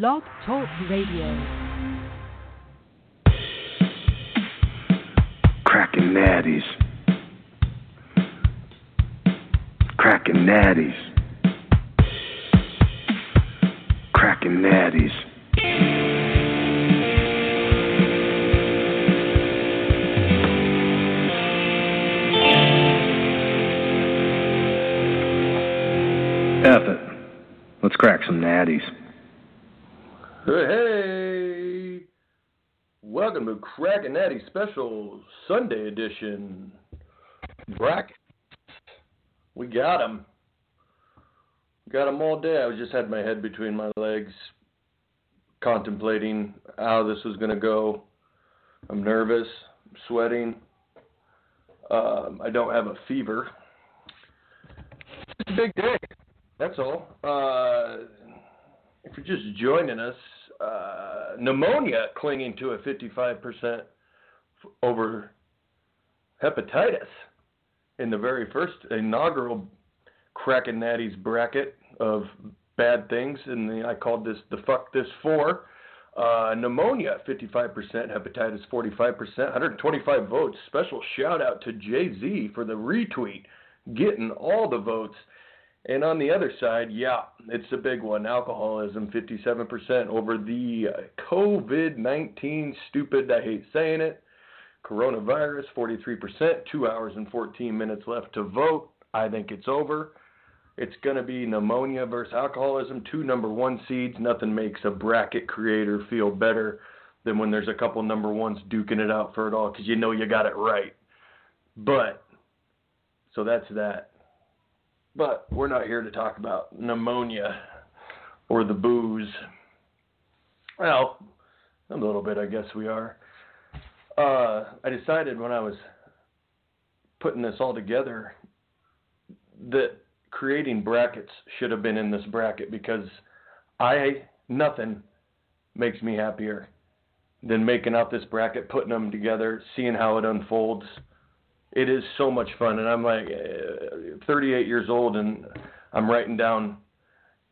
Blog Talk Radio. Cracking natties. Cracking natties. Cracking natties. F it. Let's crack some natties. Hey, welcome to Crack and Natty Special Sunday Edition. Brackets. We got them. Got them all day. I just had my head between my legs, contemplating how this was going to go. I'm nervous, I'm sweating. Um, I don't have a fever. It's a big day. That's all. Uh, if you're just joining us, uh, pneumonia clinging to a 55% over hepatitis in the very first inaugural Crack and Natty's bracket of bad things. And I called this the fuck this four. Uh, pneumonia, 55%, hepatitis, 45%, 125 votes. Special shout out to Jay Z for the retweet, getting all the votes. And on the other side, yeah, it's a big one. Alcoholism, 57% over the COVID 19, stupid, I hate saying it. Coronavirus, 43%, 2 hours and 14 minutes left to vote. I think it's over. It's going to be pneumonia versus alcoholism, two number one seeds. Nothing makes a bracket creator feel better than when there's a couple number ones duking it out for it all because you know you got it right. But, so that's that. But we're not here to talk about pneumonia or the booze. Well, a little bit, I guess we are. Uh, I decided when I was putting this all together that creating brackets should have been in this bracket because I nothing makes me happier than making out this bracket, putting them together, seeing how it unfolds it is so much fun. And i'm like uh, 38 years old and i'm writing down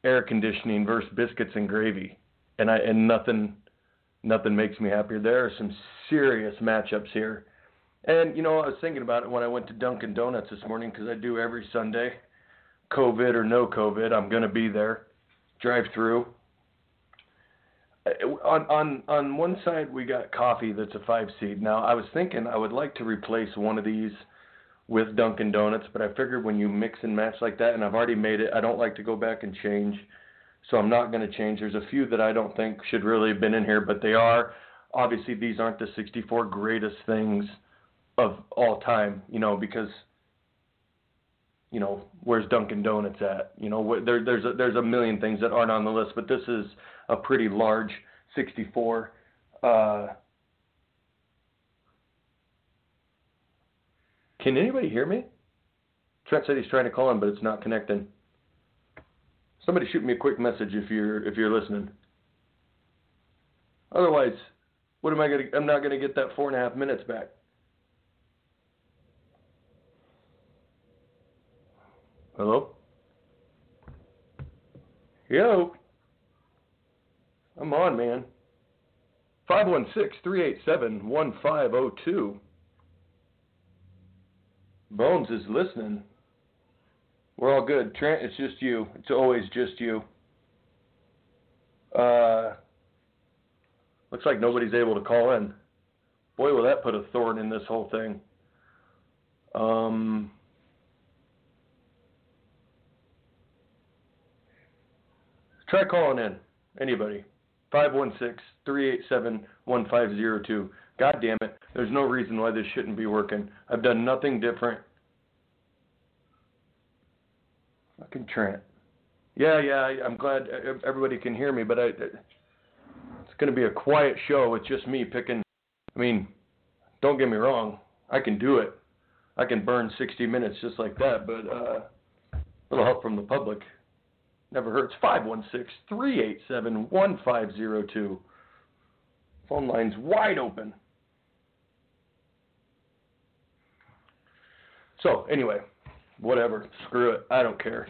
air conditioning versus biscuits and gravy. And i and nothing nothing makes me happier. There are some serious matchups here. And you know i was thinking about it when i went to dunkin donuts this morning because i do every sunday covid or no covid i'm to be there drive through on on on one side we got coffee that's a five seed. Now I was thinking I would like to replace one of these with Dunkin' Donuts, but I figured when you mix and match like that, and I've already made it, I don't like to go back and change, so I'm not going to change. There's a few that I don't think should really have been in here, but they are. Obviously, these aren't the 64 greatest things of all time, you know, because you know where's Dunkin' Donuts at? You know, there, there's a, there's a million things that aren't on the list, but this is a pretty large 64. Uh, can anybody hear me? Trent said he's trying to call in, but it's not connecting. Somebody shoot me a quick message if you're if you're listening. Otherwise, what am I gonna? I'm not gonna get that four and a half minutes back. Hello. Yo. I'm on, man. 516-387-1502. Bones is listening. We're all good. Trent, it's just you. It's always just you. Uh, looks like nobody's able to call in. Boy, will that put a thorn in this whole thing. Um, try calling in. Anybody. 516-387-1502. God damn it. There's no reason why this shouldn't be working. I've done nothing different. Fucking Trent. Yeah, yeah, I'm glad everybody can hear me, but I, it's going to be a quiet show. It's just me picking. I mean, don't get me wrong. I can do it. I can burn 60 minutes just like that, but uh, a little help from the public never hurts. 516 387 1502. Phone line's wide open. So, anyway, whatever. Screw it. I don't care.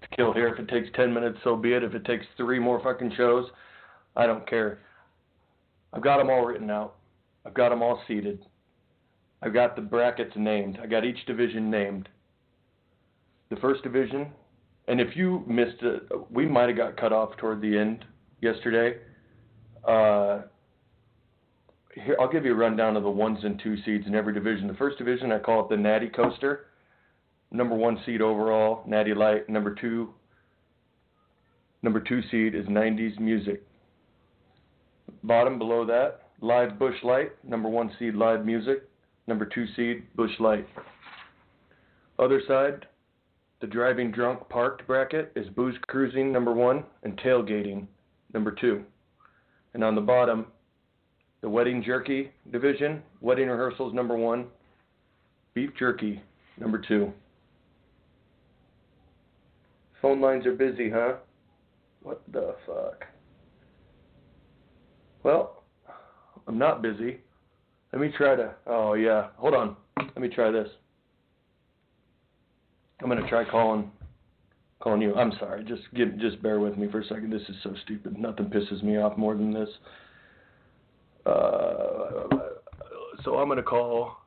To kill here. If it takes 10 minutes, so be it. If it takes three more fucking shows, I don't care. I've got them all written out. I've got them all seated. I've got the brackets named. I got each division named. The first division, and if you missed it, we might have got cut off toward the end yesterday. Uh, here, I'll give you a rundown of the ones and two seeds in every division. The first division, I call it the Natty Coaster. Number one seed overall, Natty Light. Number two, number two seed is 90s Music. Bottom below that, Live Busch Light. Number one seed, Live Music. Number two seed, Busch Light. Other side, the driving drunk parked bracket is booze cruising number one and tailgating number two. And on the bottom, the wedding jerky division, wedding rehearsals number one, beef jerky number two. Phone lines are busy, huh? What the fuck? Well, I'm not busy. Let me try to. Oh yeah, hold on. Let me try this. I'm gonna try calling calling you. I'm sorry. Just give, just bear with me for a second. This is so stupid. Nothing pisses me off more than this. Uh, so I'm gonna call.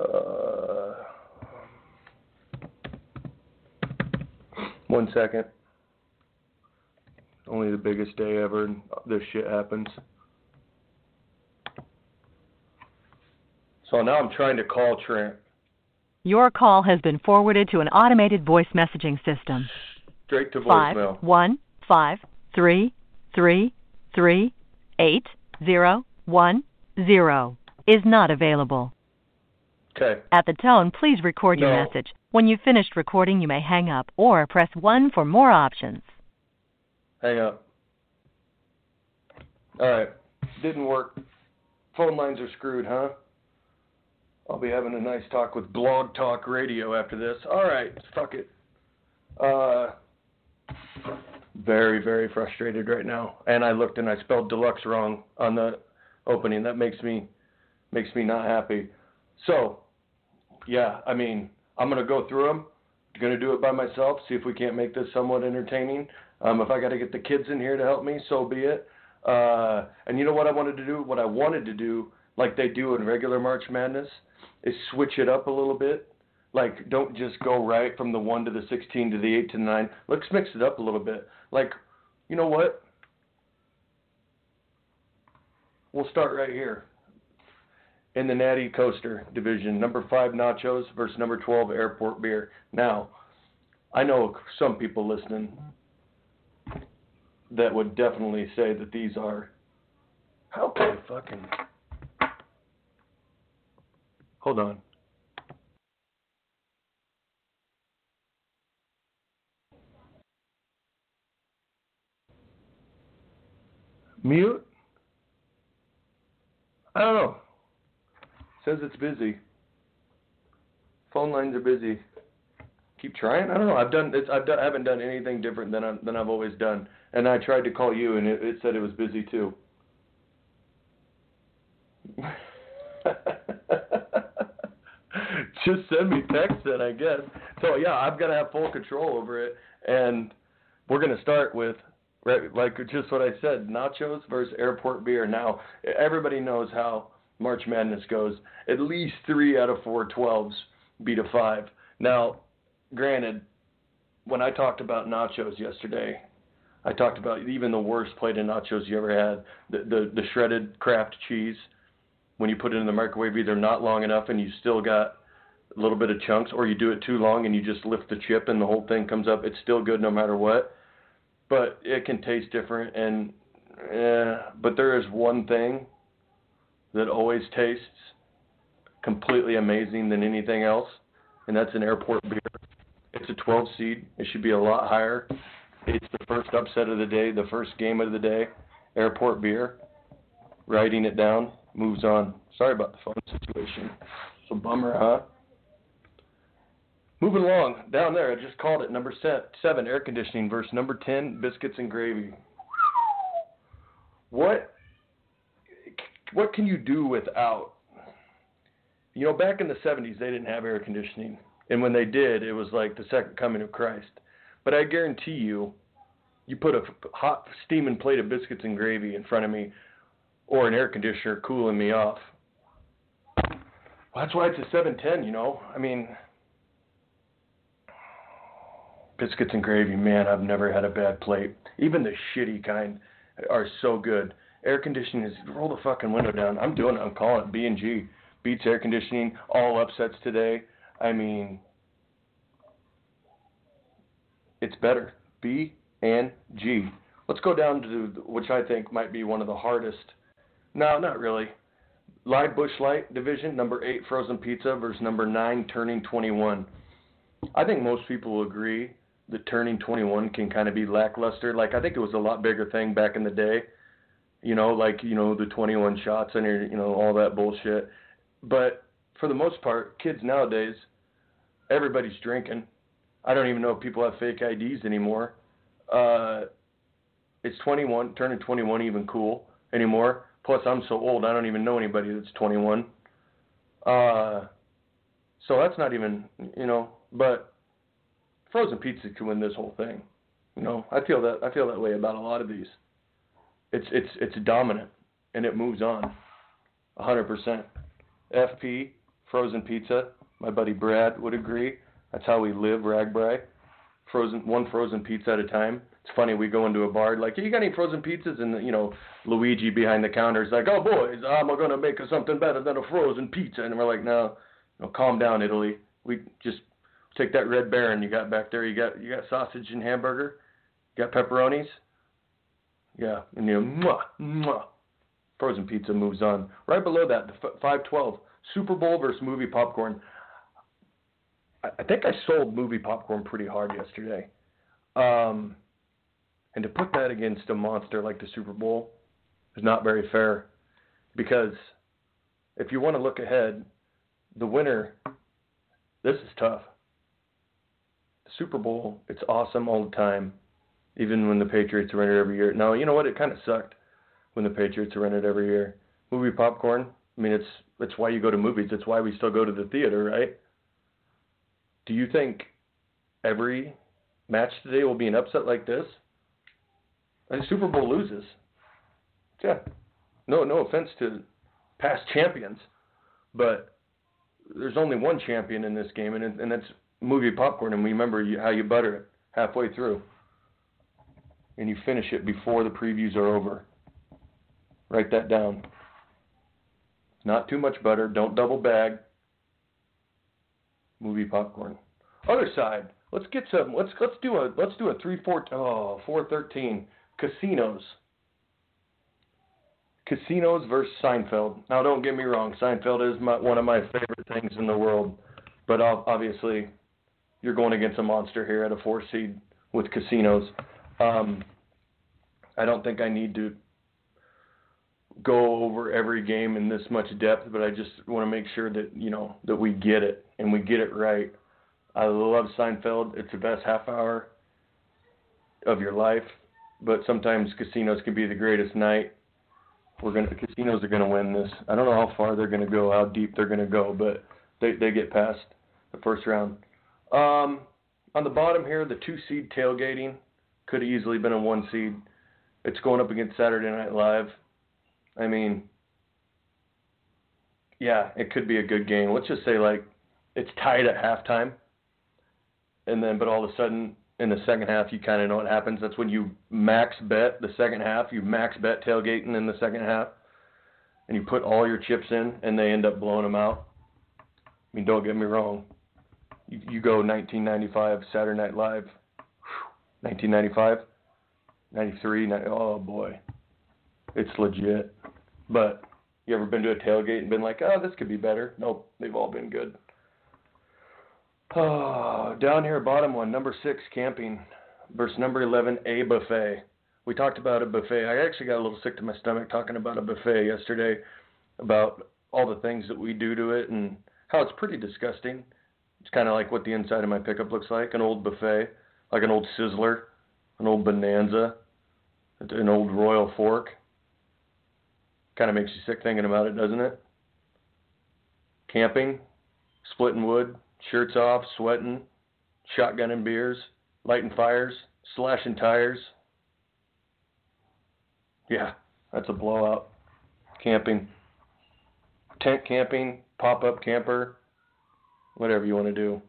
Uh, one second. Only the biggest day ever, and this shit happens. So now I'm trying to call Trent. Your call has been forwarded to an automated voice messaging system. Straight to voicemail. one five three three three eight zero one zero is not available. Okay. At the tone, please record your message. When you've finished recording, you may hang up or press 1 for more options. Hang up. Alright. Didn't work. Phone lines are screwed, huh? I'll be having a nice talk with Blog Talk Radio after this. Alright, fuck it. Uh very, very frustrated right now. And I looked and I spelled deluxe wrong on the opening. That makes me makes me not happy. So, yeah, I mean, I'm gonna go through them. Gonna do it by myself. See if we can't make this somewhat entertaining. Um, if I got to get the kids in here to help me, so be it. Uh, and you know what I wanted to do? What I wanted to do, like they do in regular March Madness, is switch it up a little bit. Like, don't just go right from the 1 to the 16 to the 8 to the 9. Let's mix it up a little bit. Like, you know what? We'll start right here. In the Natty Coaster division, number 5 Nachos versus number 12 Airport Beer. Now, I know some people listening that would definitely say that these are. How can I fucking. Hold on. Mute? I don't know. Says it's busy. Phone lines are busy. Keep trying. I don't know. I've done. It's, I've done. I haven't done anything different than I, than I've always done. And I tried to call you, and it, it said it was busy too. Just send me text then, I guess. So yeah, I'm gonna have full control over it, and we're gonna start with right, like just what I said: nachos versus airport beer. Now everybody knows how March Madness goes. At least three out of four 12s beat a five. Now, granted, when I talked about nachos yesterday, I talked about even the worst plate of nachos you ever had, the the, the shredded Kraft cheese. When you put it in the microwave, either not long enough and you still got little bit of chunks, or you do it too long and you just lift the chip and the whole thing comes up. It's still good no matter what, but it can taste different. And eh, but there is one thing that always tastes completely amazing than anything else, and that's an airport beer. It's a 12 seed. It should be a lot higher. It's the first upset of the day, the first game of the day. Airport beer. Writing it down. Moves on. Sorry about the phone situation. It's a bummer, huh? Moving along. Down there, I just called it number seven, air conditioning, versus number 10, biscuits and gravy. What what can you do without You know, back in the 70s, they didn't have air conditioning. And when they did, it was like the second coming of Christ. But I guarantee you, you put a hot steaming plate of biscuits and gravy in front of me or an air conditioner cooling me off. Well, that's why it's a 710, you know? I mean, biscuits and gravy, man, I've never had a bad plate. Even the shitty kind are so good. Air conditioning is roll the fucking window down. I'm doing it. I'm calling it B and G. Beats air conditioning. All upsets today. I mean, it's better. B and G. Let's go down to which I think might be one of the hardest. No, not really. Live Busch Light division, number eight frozen pizza versus number nine turning 21. I think most people will agree that turning 21 can kind of be lackluster. Like I think it was a lot bigger thing back in the day you know, like you know the 21 shots and your, you know all that bullshit. But for the most part, kids nowadays, everybody's drinking. I don't even know if people have fake IDs anymore. Uh, it's 21, turning 21 even cool anymore. Plus, I'm so old, I don't even know anybody that's 21. Uh, so that's not even, you know, but frozen pizza could win this whole thing. You know, I feel that I feel that way about a lot of these it's it's it's dominant and it moves on 100%. FP frozen pizza, my buddy Brad would agree. That's how we live, RAGBRAI. Frozen one frozen pizza at a time. It's funny we go into a bar like, "You got any frozen pizzas?" And you know, Luigi behind the counter is like, "Oh boys, I'm gonna make something better than a frozen pizza." And we're like, "No, no, calm down, Italy. We just take that red baron you got back there. You got you got sausage and hamburger. You got pepperonis. Yeah, and you mwah, mwah. Frozen pizza moves on. Right below that, the 512 Super Bowl versus movie popcorn. I, I think I sold movie popcorn pretty hard yesterday. Um, and to put that against a monster like the Super Bowl is not very fair because if you want to look ahead, the winner, this is tough. Super Bowl, it's awesome all the time even when the Patriots are in it every year. Now, you know what? It kind of sucked when the Patriots are in it every year. Movie popcorn. I mean, it's it's why you go to movies. It's why we still go to the theater, right? Do you think every match today will be an upset like this? And Super Bowl loses. Yeah. No, no offense to past champions, but there's only one champion in this game, and and that's movie popcorn. And remember you, how you butter it halfway through and you finish it before the previews are over. Write that down. Not too much butter. Don't double bag. Movie popcorn. Other side. Let's get some. Let's let's do a let's do a three four oh four thirteen casinos. Casinos versus Seinfeld. Now, don't get me wrong. Seinfeld is my, one of my favorite things in the world, but obviously, you're going against a monster here at a four seed with casinos. Um, I don't think I need to go over every game in this much depth, but I just want to make sure that you know that we get it and we get it right. I love Seinfeld. It's the best half hour of your life, but sometimes casinos can be the greatest night. We're gonna the casinos are gonna win this. I don't know how far they're gonna go, how deep they're gonna go, but they they get past the first round. Um, on the bottom here, the two seed tailgating could have easily been a one seed. It's going up against Saturday Night Live. I mean, yeah, it could be a good game. Let's just say like it's tied at halftime, and then but all of a sudden in the second half you kind of know what happens. That's when you max bet the second half. You max bet tailgating in the second half, and you put all your chips in, and they end up blowing them out. I mean, don't get me wrong. You, you go 1995 Saturday Night Live 1995, 93. Oh boy, it's legit. But you ever been to a tailgate and been like, oh, this could be better? Nope, they've all been good. Oh, down here, bottom one, number six, camping, versus number 11, a buffet. We talked about a buffet. I actually got a little sick to my stomach talking about a buffet yesterday, about all the things that we do to it and how it's pretty disgusting. It's kind of like what the inside of my pickup looks like an old buffet like an old Sizzler, an old Bonanza, an old Royal Fork. Kind of makes you sick thinking about it, doesn't it? camping, splitting wood, shirts off, sweating, shotgunning beers, lighting fires, slashing tires. Yeah, that's a blowout. Camping, tent camping, pop up camper, whatever you want to do.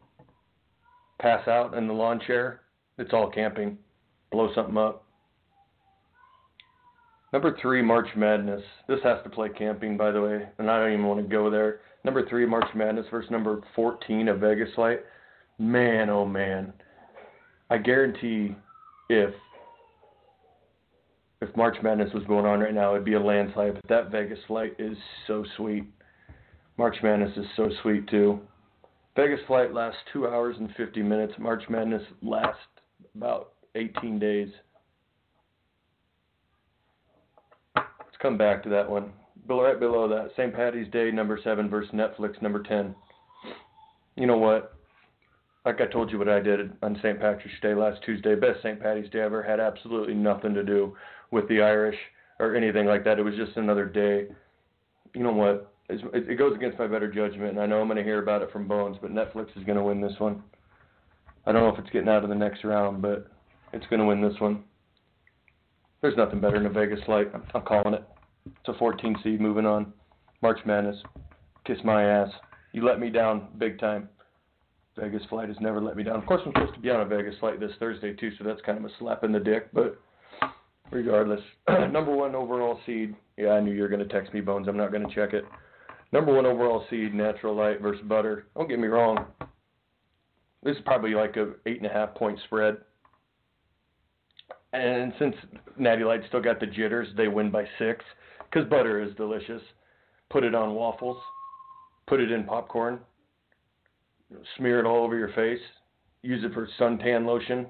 Pass out in the lawn chair, it's all camping. Blow something up. Number three, March Madness. This has to play camping, by the way, and I don't even want to go there. Number three, March Madness versus number 14 of Vegas Light. Man, oh man. I guarantee if if March Madness was going on right now, it'd be a landslide. But that Vegas Flight is so sweet. March Madness is so sweet too. Vegas Flight lasts two hours and 50 minutes. March Madness lasts about 18 days. Let's come back to that one. Right below that, St. Patty's Day, number seven, versus Netflix, number 10. You know what? Like I told you what I did on St. Patrick's Day last Tuesday, best St. Patty's Day ever, had absolutely nothing to do with the Irish or anything like that. It was just another day. You know what? It goes against my better judgment, and I know I'm going to hear about it from Bones, but Netflix is going to win this one. I don't know if it's getting out of the next round, but it's going to win this one. There's nothing better than a Vegas Flight. I'm, I'm calling it. It's a 14 seed moving on. March Madness. Kiss my ass. You let me down big time. Vegas Flight has never let me down. Of course, I'm supposed to be on a Vegas Flight this Thursday too, so that's kind of a slap in the dick. But regardless, number one overall seed. Yeah, I knew you were going to text me, Bones. I'm not going to check it. Number one overall seed, Natural Light versus Butter. Don't get me wrong. This is probably like a eight and a half point spread. And since Natty Light still got the jitters, they win by six. Because butter is delicious. Put it on waffles. Put it in popcorn. Smear it all over your face. Use it for suntan lotion.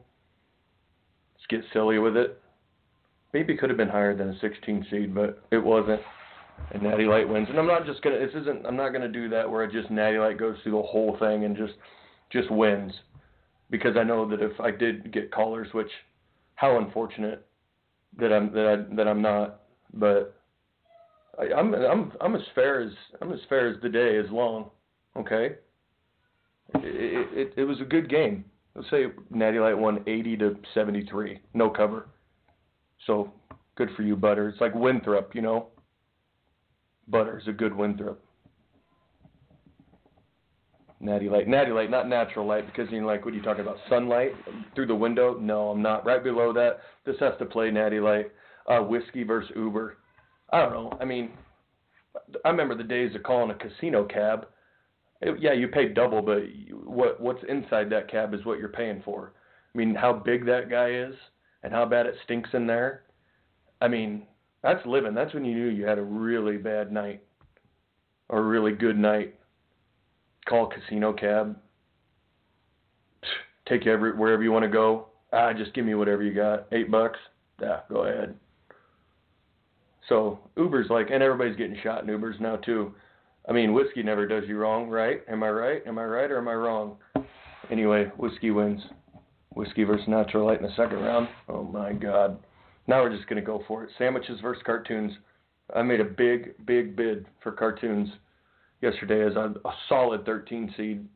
Just get silly with it. Maybe could have been higher than a 16 seed, but it wasn't and Natty Light wins. And I'm not just gonna. This isn't. I'm not gonna do that where it just Natty Light goes through the whole thing and just just wins, because I know that if I did get callers, which how unfortunate that I'm that I that I'm not, but I, I'm I'm I'm as fair as I'm as fair as the day is long. Okay. It, it, it was a good game. Let's say Natty Light won 80 to 73, no cover. So good for you, Butter. It's like Winthrop, you know butter is a good Winthrop. Natty light, natty light, not natural light, because you know, like, what are you talking about? Sunlight through the window? No, I'm not. Right below that, this has to play natty light. Uh, whiskey versus Uber. I don't know. I mean, I remember the days of calling a casino cab. It, yeah, you pay double, but what what's inside that cab is what you're paying for. I mean, how big that guy is and how bad it stinks in there. I mean, that's living. That's when you knew you had a really bad night or a really good night. Call casino cab. Take you every, wherever you want to go. Ah, just give me whatever you got. Eight bucks. Yeah, go ahead. So Uber's like, and everybody's getting shot in Ubers now too. I mean, whiskey never does you wrong, right? Am I right? Am I right or am I wrong? Anyway, whiskey wins. Whiskey versus natural light in the second round. Oh my God. Now we're just going to go for it. Sandwiches versus cartoons. I made a big, big bid for cartoons yesterday as a, a solid 13 seed.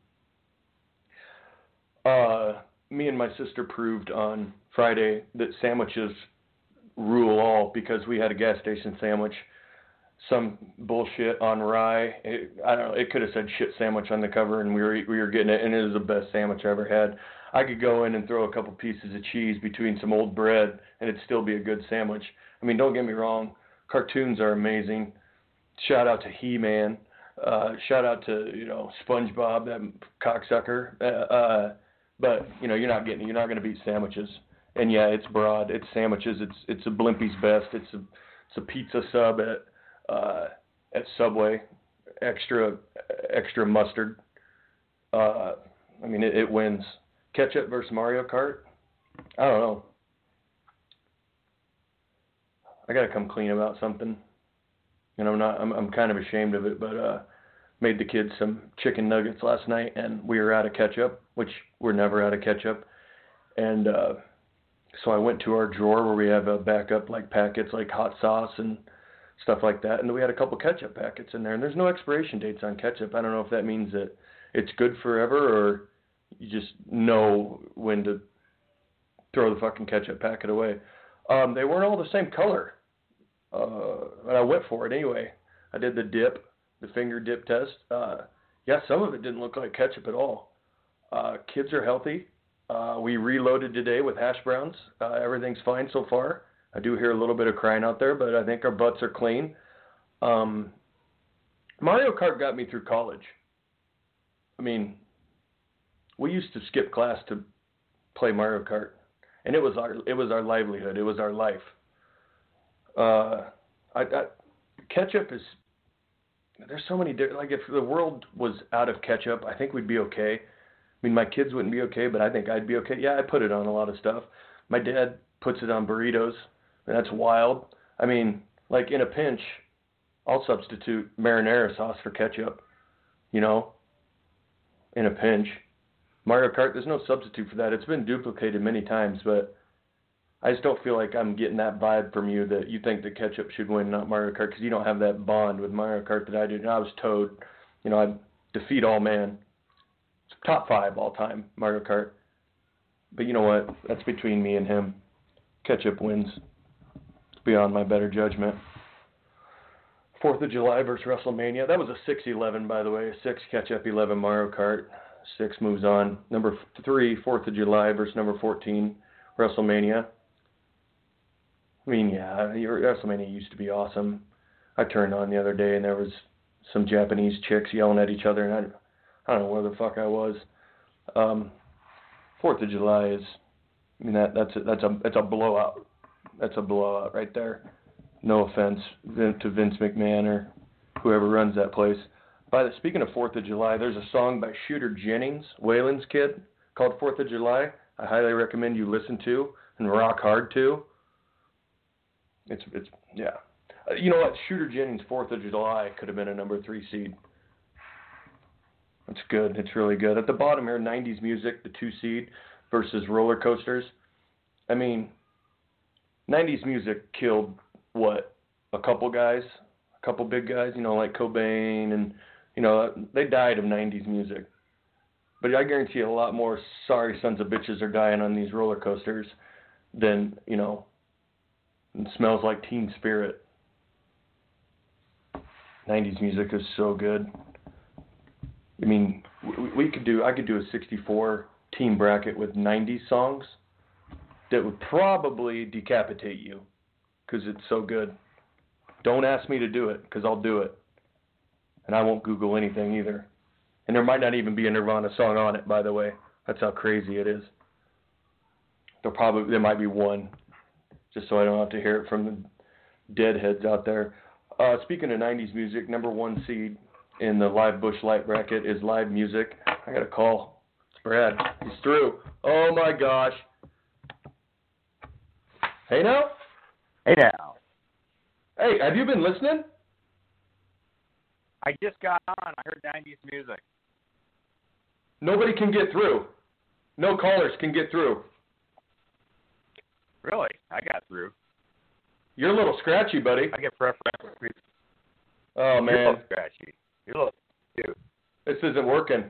Uh, me and my sister proved on Friday that sandwiches rule all because we had a gas station sandwich. Some bullshit on rye. It, I don't know. It could have said shit sandwich on the cover, and we were we were getting it, and it was the best sandwich I ever had. I could go in and throw a couple pieces of cheese between some old bread and it'd still be a good sandwich. I mean, don't get me wrong, cartoons are amazing. Shout out to He-Man. Uh, shout out to you know SpongeBob, that cocksucker. Uh, uh, but you know you're not getting you're not going to beat sandwiches. And yeah, it's broad. It's sandwiches. It's it's a Blimpie's best. It's a it's a pizza sub at uh, at Subway, extra extra mustard. Uh, I mean, it, it wins. Ketchup versus Mario Kart. I don't know. I gotta come clean about something, and I'm not. I'm I'm kind of ashamed of it, but uh, made the kids some chicken nuggets last night, and we were out of ketchup, which we're never out of ketchup, and uh, so I went to our drawer where we have a backup like packets like hot sauce and stuff like that. And we had a couple ketchup packets in there, and there's no expiration dates on ketchup. I don't know if that means that it's good forever or you just know when to throw the fucking ketchup packet away. Um, they weren't all the same color, uh, I went for it anyway. I did the dip, the finger dip test. Uh, yeah, some of it didn't look like ketchup at all. Uh, kids are healthy. Uh, we reloaded today with hash browns. Uh, everything's fine so far. I do hear a little bit of crying out there, but I think our butts are clean. Um, Mario Kart got me through college. I mean, we used to skip class to play Mario Kart, and it was our it was our livelihood. It was our life. Uh, I, I ketchup is there's so many different like if the world was out of ketchup, I think we'd be okay. I mean, my kids wouldn't be okay, but I think I'd be okay. Yeah, I put it on a lot of stuff. My dad puts it on burritos, and that's wild. I mean, like in a pinch, I'll substitute marinara sauce for ketchup. You know, in a pinch. Mario Kart, there's no substitute for that. It's been duplicated many times, but I just don't feel like I'm getting that vibe from you that you think that ketchup should win, not Mario Kart, because you don't have that bond with Mario Kart that I do. And I was Toad. You know, I defeat all man. Top five all time Mario Kart. But you know what? That's between me and him. Ketchup wins. It's beyond my better judgment. Fourth of July versus WrestleMania. That was a 6-11, by the way. Six ketchup, 11 Mario Kart. Six moves on. Number three, Fourth of July versus number 14, WrestleMania. I mean, yeah, WrestleMania used to be awesome. I turned on the other day and there was some Japanese chicks yelling at each other, and I, I don't know where the fuck I was. Um, Fourth of July is, I mean, that that's a, that's a that's a blowout. That's a blowout right there. No offense to Vince McMahon or whoever runs that place. By the speaking of Fourth of July, there's a song by Shooter Jennings, Waylon's kid, called Fourth of July. I highly recommend you listen to and rock hard to. It's it's yeah. Uh, you know what? Shooter Jennings Fourth of July could have been a number three seed. It's good. It's really good. At the bottom here, 90s music, the two seed versus roller coasters. I mean, 90s music killed what a couple guys, a couple big guys, you know, like Cobain and you know, they died of 90s music. But I guarantee a lot more sorry sons of bitches are dying on these roller coasters than, you know, smells like teen spirit. 90s music is so good. I mean, we, we could do I could do a 64 team bracket with 90 songs that would probably decapitate you because it's so good. Don't ask me to do it because I'll do it. And I won't Google anything either. And there might not even be a Nirvana song on it, by the way. That's how crazy it is. There probably there might be one, just so I don't have to hear it from the deadheads out there. Uh, speaking of '90s music, number one seed in the live Busch Light bracket is live music. I got a call. It's Brad. He's through. Oh my gosh. Hey now. Hey now. Hey, have you been listening? I just got on. I heard 90s music. Nobody can get through. No callers can get through. Really? I got through. You're a little scratchy, buddy. I get preference. Oh man. You're a little scratchy. You're a little too. This isn't working.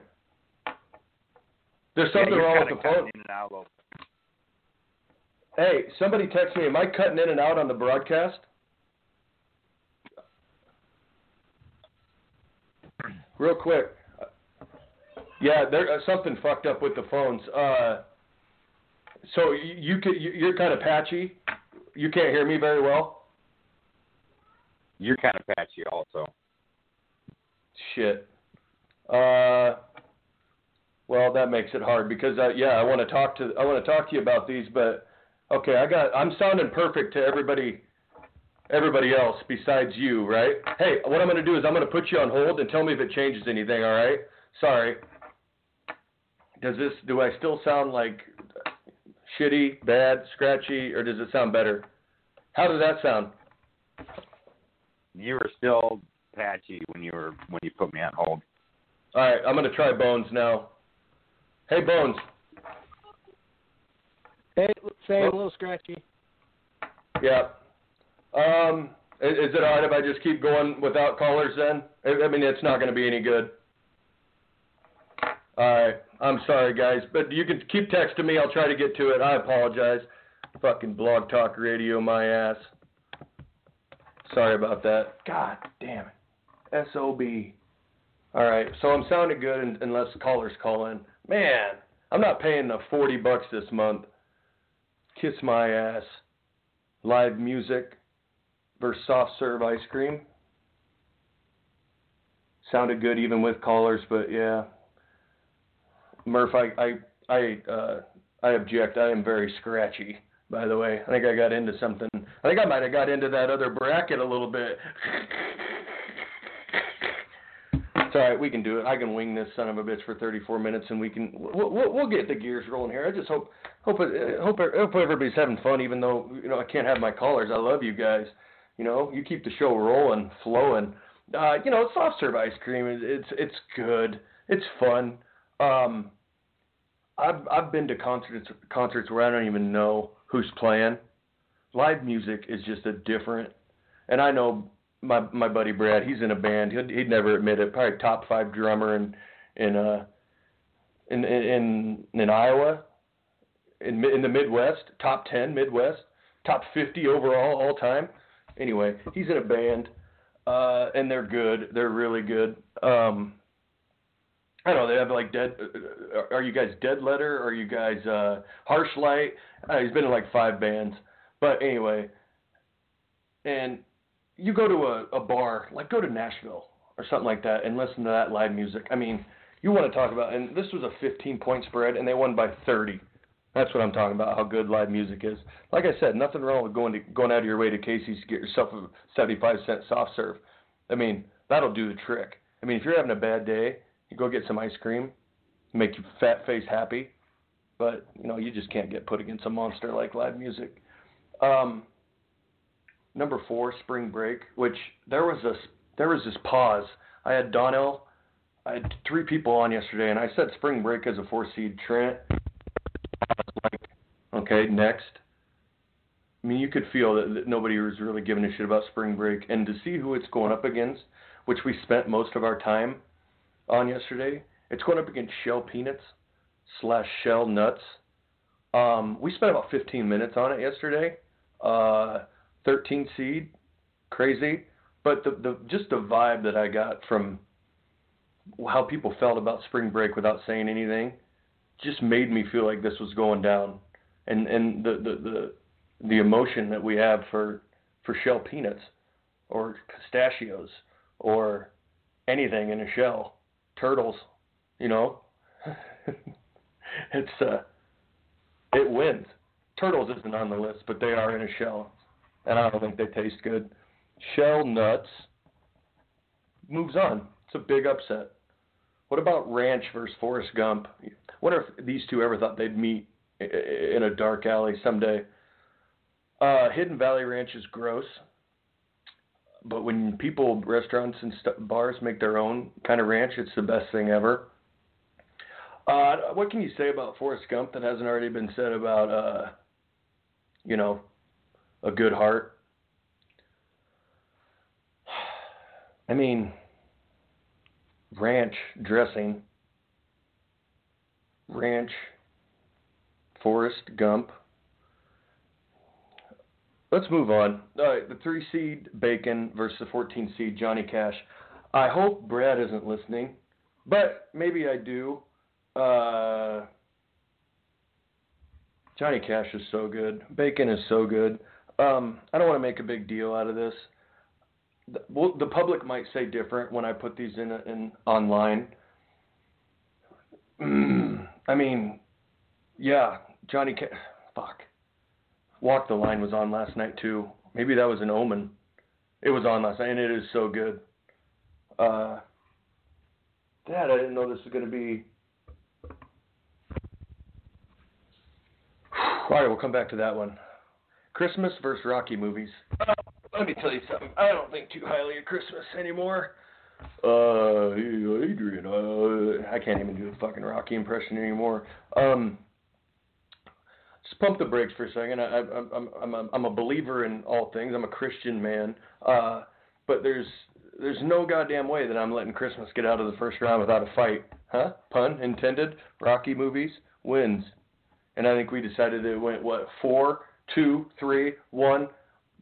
There's something yeah, wrong with the phone. In and out a little. Hey, somebody text me. Am I cutting in and out on the broadcast? Real quick. Yeah, there uh, something fucked up with the phones. Uh, so you, you could you, you're kind of patchy. You can't hear me very well. You're kind of patchy, also. Shit. Uh, well, that makes it hard because uh, yeah, I want to talk to I want to talk to you about these, but okay, I got I'm sounding perfect to everybody everybody else besides you, right? Hey, what I'm going to do is I'm going to put you on hold and tell me if it changes anything, all right? Sorry. Does this do I still sound like shitty, bad, scratchy or does it sound better? How does that sound? You were still patchy when you were when you put me on hold. All right, I'm going to try Bones now. Hey Bones. Hey, same, a little scratchy. Yeah. Um, Is, is it alright if I just keep going without callers then? I, I mean, it's not going to be any good. Alright, I'm sorry guys, but you can keep texting me. I'll try to get to it. I apologize. Fucking blog talk radio, my ass. Sorry about that. God damn it. SOB. Alright, so I'm sounding good unless callers call in. Man, I'm not paying the 40 bucks this month. Kiss my ass. Live music versus soft serve ice cream. Sounded good even with callers, but yeah. Murph, I I I uh I object. I am very scratchy, by the way. I think I got into something. I think I might have got into that other bracket a little bit. It's all right. We can do it. I can wing this son of a bitch for 34 minutes, and we can we'll, we'll, get the gears rolling here. I just hope hope hope hope everybody's having fun, even though you know I can't have my callers. I love you guys. You know, you keep the show rolling, flowing. Uh, you know, soft serve ice cream. It's it's good. It's fun. Um, I've I've been to concerts concerts where I don't even know who's playing. Live music is just a different. And I know my my buddy Brad. He's in a band. He'd, he'd never admit it. Probably top five drummer in in uh in in in Iowa. In in the Midwest, top ten Midwest, top fifty overall all time. Anyway, he's in a band, uh, and they're good. They're really good. Um, I don't know. They have like dead. Uh, are you guys Dead Letter? Are you guys uh, Harsh Light? Uh, he's been in like five bands. But anyway, and you go to a, a bar, like go to Nashville or something like that, and listen to that live music. I mean, you want to talk about, and this was a 15 point spread, and they won by 30. That's what I'm talking about. How good live music is. Like I said, nothing wrong with going to going out of your way to Casey's to get yourself a 75 cent soft serve. I mean, that'll do the trick. I mean, if you're having a bad day, you go get some ice cream, make your fat face happy. But you know, you just can't get put against a monster like live music. Um, number four, Spring Break, which there was this there was this pause. I had Donnell, I had three people on yesterday, and I said Spring Break as a four seed. Trent, okay, next. I mean, you could feel that, that nobody was really giving a shit about Spring Break, and to see who it's going up against, which we spent most of our time on yesterday, it's going up against Shell Peanuts slash Shell Nuts. Um, we spent about 15 minutes on it yesterday. Uh, 13 seed, crazy. But the the just the vibe that I got from how people felt about spring break without saying anything just made me feel like this was going down. And and the the the, the emotion that we have for for shell peanuts or pistachios or anything in a shell, turtles, you know. it's uh it wins. Turtles isn't on the list, but they are in a shell and I don't think they taste good. Shell nuts moves on. It's a big upset. What about Ranch versus Forrest Gump? Wonder if these two ever thought they'd meet in a dark alley someday. Uh, Hidden Valley Ranch is gross, but when people, restaurants and st- bars make their own kind of ranch, it's the best thing ever. Uh, what can you say about Forrest Gump that hasn't already been said about, uh, you know, a good heart. I mean, ranch dressing, ranch, Forrest Gump. Let's move on. All right, the three seed Bacon versus the 14 seed Johnny Cash. I hope Brad isn't listening, but maybe I do. Uh, Johnny Cash is so good. Bacon is so good. Um, I don't want to make a big deal out of this. The, well, the public might say different when I put these in, in online. I mean, yeah, Johnny. Ca- fuck. Walk the Line was on last night too. Maybe that was an omen. It was on last night, and it is so good. Uh, Dad, I didn't know this was going to be. All right, we'll come back to that one. Christmas versus Rocky movies. Uh, let me tell you something. I don't think too highly of Christmas anymore. Uh, Adrian, uh, I can't even do a fucking Rocky impression anymore. Um, pump the brakes for a second. I, I, I'm I'm a believer in all things. I'm a Christian man. Uh, but there's there's no goddamn way that I'm letting Christmas get out of the first round without a fight, huh? Pun intended. Rocky movies wins, and I think we decided it went what four, two, three, one.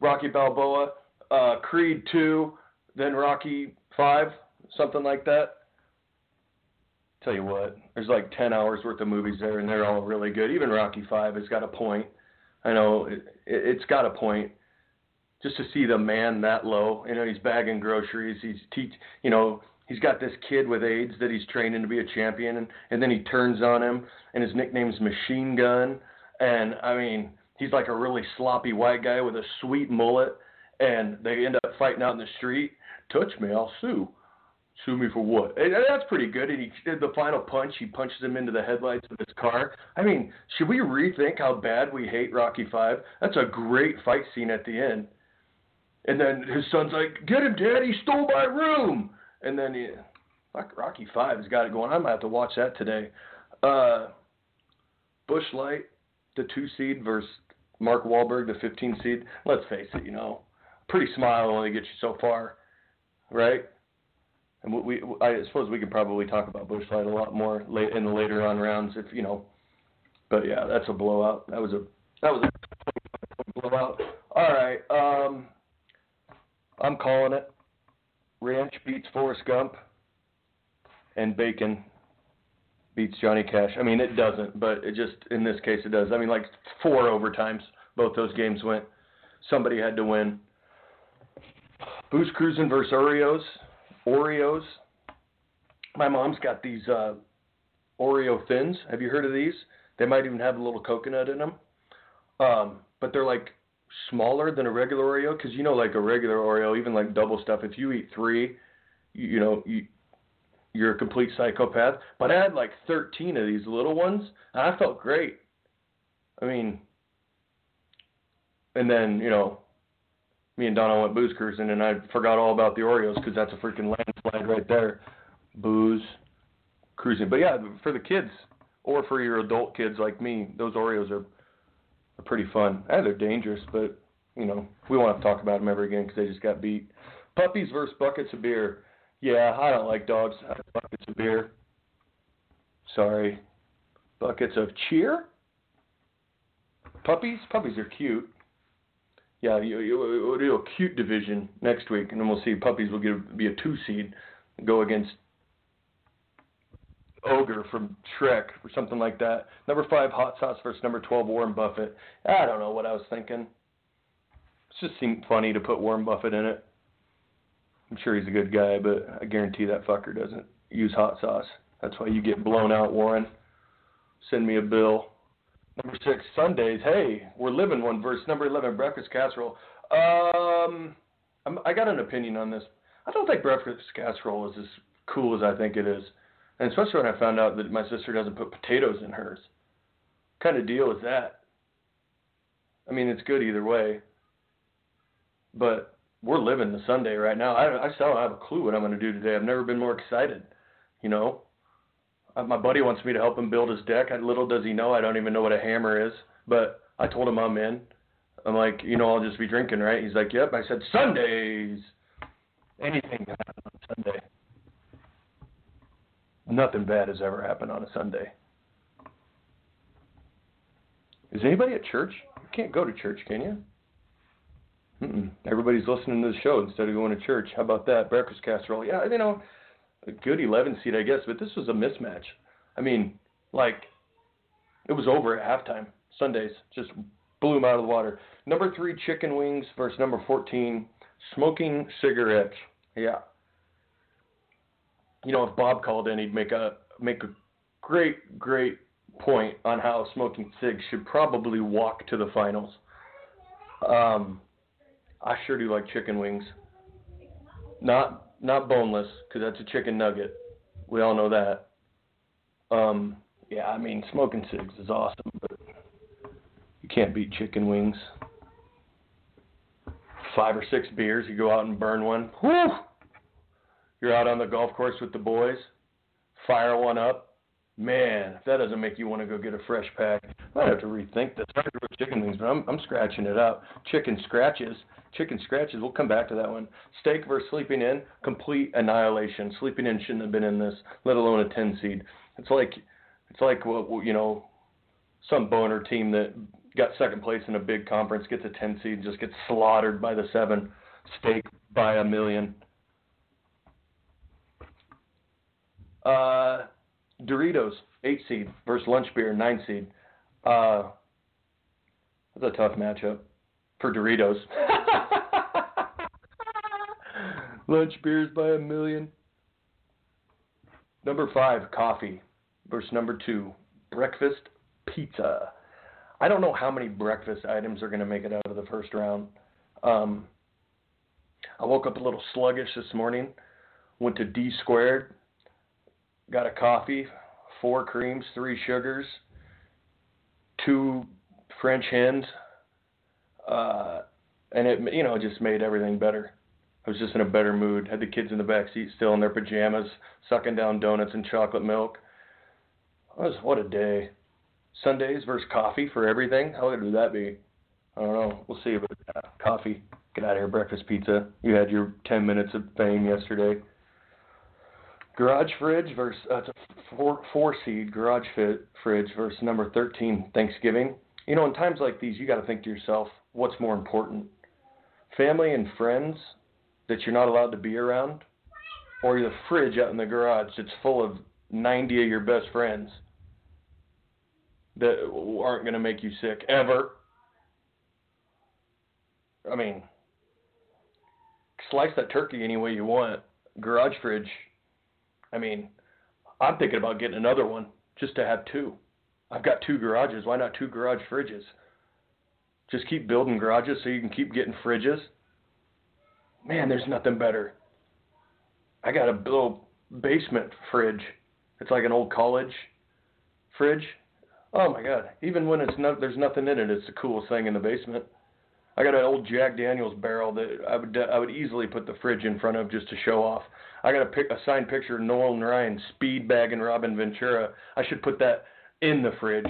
Rocky Balboa, uh, Creed two, then Rocky five, something like that. Tell you what, there's like 10 hours worth of movies there, and they're all really good. Even Rocky Five has got a point. I know it, it, it's got a point. Just to see the man that low, you know, he's bagging groceries. He's teach, you know, he's got this kid with AIDS that he's training to be a champion, and, and then he turns on him, and his nickname's Machine Gun. And I mean, he's like a really sloppy white guy with a sweet mullet, and they end up fighting out in the street. Touch me, I'll sue. Sue me for what? And that's pretty good. And he did the final punch. He punches him into the headlights of his car. I mean, should we rethink how bad we hate Rocky Five? That's a great fight scene at the end. And then his son's like, "Get him, Dad! He stole my room!" And then Rocky Five has got it going. I might have to watch that today. Uh, Busch Light, the two seed versus Mark Wahlberg, the 15 seed. Let's face it, you know, pretty smile only gets you so far, right? And we, I suppose we could probably talk about Busch Light a lot more late in the later on rounds, if you know. But yeah, that's a blowout. That was a that was a blowout. All right, um, I'm calling it. Ranch beats Forrest Gump, and Bacon beats Johnny Cash. I mean, it doesn't, but it just in this case it does. I mean, like four overtimes, both those games went. Somebody had to win. Booze Cruising versus Oreos. Oreos. My mom's got these uh, Oreo thins. Have you heard of these? They might even have a little coconut in them. Um, but they're like smaller than a regular Oreo because you know, like a regular Oreo, even like double stuff. If you eat three, you, you know, you you're a complete psychopath. But I had like 13 of these little ones, and I felt great. I mean, and then you know, me and Donna went booze cruising, and I forgot all about the Oreos because that's a freaking landslide right there. Booze cruising, but yeah, for the kids or for your adult kids like me, those Oreos are are pretty fun. Yeah, they're dangerous, but you know we won't have to talk about them ever again because they just got beat. Puppies versus buckets of beer. Yeah, I don't like dogs. I like buckets of beer. Sorry. Buckets of cheer? Puppies? Puppies are cute. Yeah, you, you, we'll do a cute division next week, and then we'll see. Puppies will get, be a two seed, go against Ogre from Shrek or something like that. Number five, Hot Sauce versus number 12, Warren Buffett. I don't know what I was thinking. It just seemed funny to put Warren Buffett in it. I'm sure he's a good guy, but I guarantee that fucker doesn't use hot sauce. That's why you get blown out, Warren. Send me a bill. Number six, Sundays. Hey, we're living one verse. Number 11, breakfast casserole. Um, I'm, I got an opinion on this. I don't think breakfast casserole is as cool as I think it is. And especially when I found out that my sister doesn't put potatoes in hers. What kind of deal is that? I mean, it's good either way. But we're living the Sunday right now. I, I still don't have a clue what I'm going to do today. I've never been more excited. You know, Uh, my buddy wants me to help him build his deck. Little does he know, I don't even know what a hammer is. But I told him I'm in. I'm like, you know, I'll just be drinking, right? He's like, yep. I said, Sundays. Anything can happen on Sunday. Nothing bad has ever happened on a Sunday. Is anybody at church? You can't go to church, can you? Mm-mm. Everybody's listening to the show instead of going to church. How about that? Breakfast casserole. Yeah, you know, a good 11 seed, I guess, but this was a mismatch. I mean, like, it was over at halftime. Sundays just blew them out of the water. Number three, chicken wings versus number 14, smoking cigarettes. Yeah. You know, if Bob called in, he'd make a make a great, great point on how smoking cigs should probably walk to the finals. Um, I sure do like chicken wings. Not not boneless because that's a chicken nugget. We all know that. Um, yeah, I mean smoking cigs is awesome, but you can't beat chicken wings. Five or six beers, you go out and burn one. Whew! You're out on the golf course with the boys, fire one up, Man, if that doesn't make you want to go get a fresh pack, I have to rethink this. Chicken wings, but I'm I'm scratching it out. Chicken scratches, chicken scratches. We'll come back to that one. Steak versus sleeping in, complete annihilation. Sleeping in shouldn't have been in this, let alone a ten seed. It's like, it's like what you know, some boner team that got second place in a big conference gets a ten seed, just gets slaughtered by the seven. Steak by a million. Uh, Doritos, eight seed versus Lunch Beer, nine seed. Uh, that's a tough matchup for Doritos. Lunch Beers by a million. Number five, coffee versus number two, breakfast pizza. I don't know how many breakfast items are going to make it out of the first round. Um, I woke up a little sluggish this morning. Went to D squared, got a coffee, four creams, three sugars, two French hens, uh, and it you know just made everything better. I was just in a better mood. Had the kids in the back seat still in their pajamas, sucking down donuts and chocolate milk. Was what a day. Sundays versus coffee for everything. How good would that be? I don't know. We'll see. But uh, coffee. Get out of here. Breakfast pizza. You had your 10 minutes of fame yesterday. Garage fridge versus uh, it's a four four seed garage fit fridge versus number 13 Thanksgiving. You know, in times like these, you got to think to yourself, what's more important? Family and friends that you're not allowed to be around, or the fridge out in the garage that's full of 90 of your best friends that aren't going to make you sick ever. I mean, slice that turkey any way you want. Garage fridge. I mean, I'm thinking about getting another one just to have two. I've got two garages. Why not two garage fridges? Just keep building garages so you can keep getting fridges. Man, there's nothing better. I got a little basement fridge. It's like an old college fridge. Oh my god! Even when it's not, there's nothing in it. It's the coolest thing in the basement. I got an old Jack Daniels barrel that I would I would easily put the fridge in front of just to show off. I got a, pic, a signed picture of Nolan Ryan speed bagging Robin Ventura. I should put that in the fridge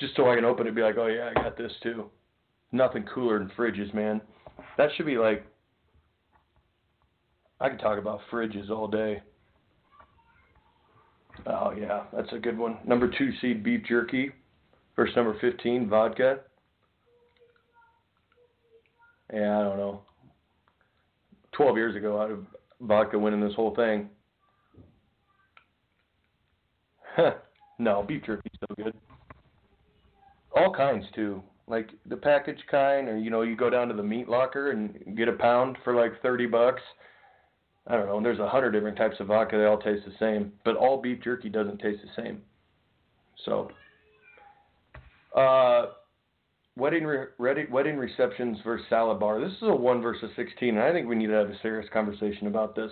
just so I can open it and be like, oh yeah, I got this too. Nothing cooler than fridges, man. That should be like. I could talk about fridges all day. Oh yeah, that's a good one. Number two seed beef jerky versus number fifteen vodka. Yeah, I don't know. Twelve years ago, I'd have vodka winning this whole thing. no, beef jerky's so good. All kinds too, like the package kind, or you know, you go down to the meat locker and get a pound for like thirty bucks. I don't know. And There's a hundred different types of vodka. They all taste the same, but all beef jerky doesn't taste the same. So, uh, wedding re- ready, wedding receptions versus salad bar. This is a one versus sixteen, and I think we need to have a serious conversation about this.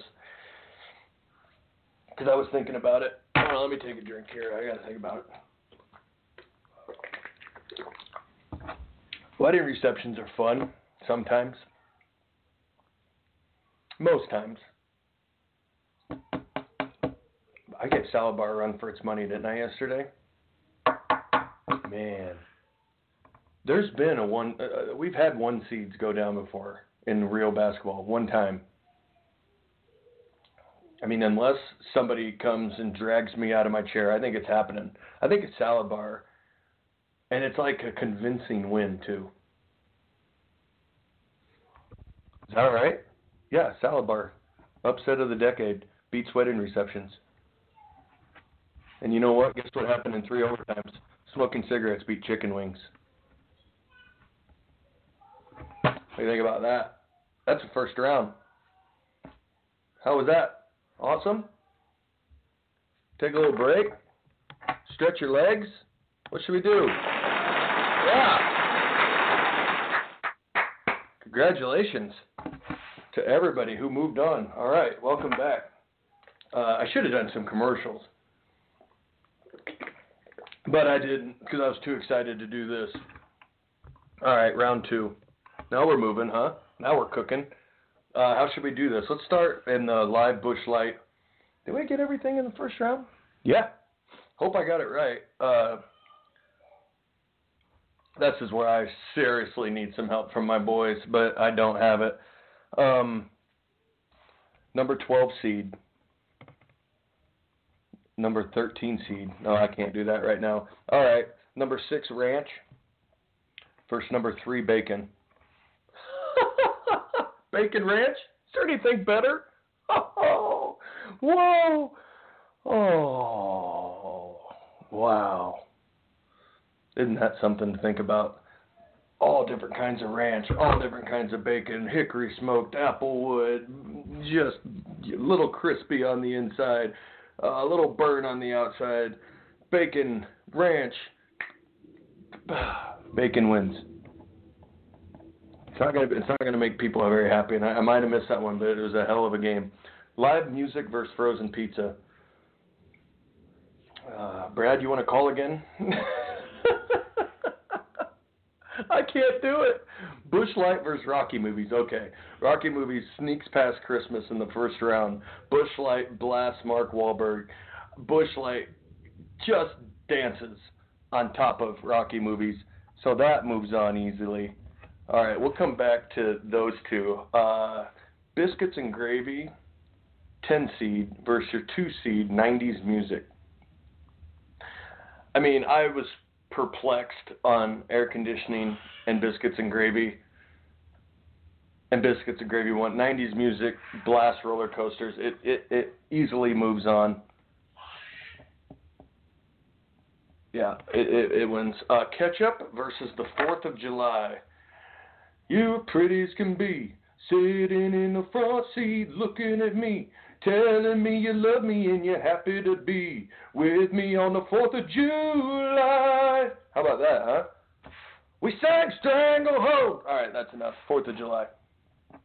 Because I was thinking about it. On, let me take a drink here. I got to think about it. Wedding receptions are fun sometimes. Most times. I gave Salad Bar a run for its money, didn't I, yesterday? Man, there's been a one. Uh, we've had one seeds go down before in real basketball, one time. I mean, unless somebody comes and drags me out of my chair, I think it's happening. I think it's Salad Bar, and it's like a convincing win too. Is that all right? Yeah, Salad Bar, upset of the decade, beats wedding receptions. And you know what? Guess what happened in three overtimes? Smoking cigarettes beat chicken wings. What do you think about that? That's the first round. How was that? Awesome? Take a little break? Stretch your legs? What should we do? Yeah! Congratulations to everybody who moved on. All right, welcome back. Uh, I should have done some commercials. But I didn't because I was too excited to do this. All right, round two. Now we're moving, huh? Now we're cooking. Uh, how should we do this? Let's start in the live Busch Light. Did we get everything in the first round? Yeah. Hope I got it right. Uh, this is where I seriously need some help from my boys, but I don't have it. Um, number 12 seed. Number 13 seed. No, I can't do that right now. All right. Number 6 ranch. First number 3 bacon. Bacon ranch? Is there anything better? Oh, whoa. Oh, wow. Isn't that something to think about? All different kinds of ranch, all different kinds of bacon, hickory smoked, applewood, just a little crispy on the inside, uh, a little burn on the outside. Bacon, ranch, bacon wins. It's not gonna. It's not gonna make people very happy, and I, I might have missed that one, but it was a hell of a game. Live music versus frozen pizza. Uh, Brad, you want to call again? I can't do it. Busch Light versus Rocky movies. Okay. Rocky movies sneaks past Christmas in the first round. Busch Light blasts Mark Wahlberg. Busch Light just dances on top of Rocky movies. So that moves on easily. All right, we'll come back to those two. Uh, biscuits and gravy, 10 seed versus your 2 seed, 90s music. I mean, I was perplexed on air conditioning and biscuits and gravy. And biscuits and gravy one 90s music, blast roller coasters. It it it easily moves on. Yeah, it it, it wins. Uh, ketchup versus the Fourth of July. You pretty as can be, sitting in the front seat, looking at me, telling me you love me and you're happy to be with me on the 4th of July. How about that, huh? We sang Stranglehold. All right, that's enough. 4th of July.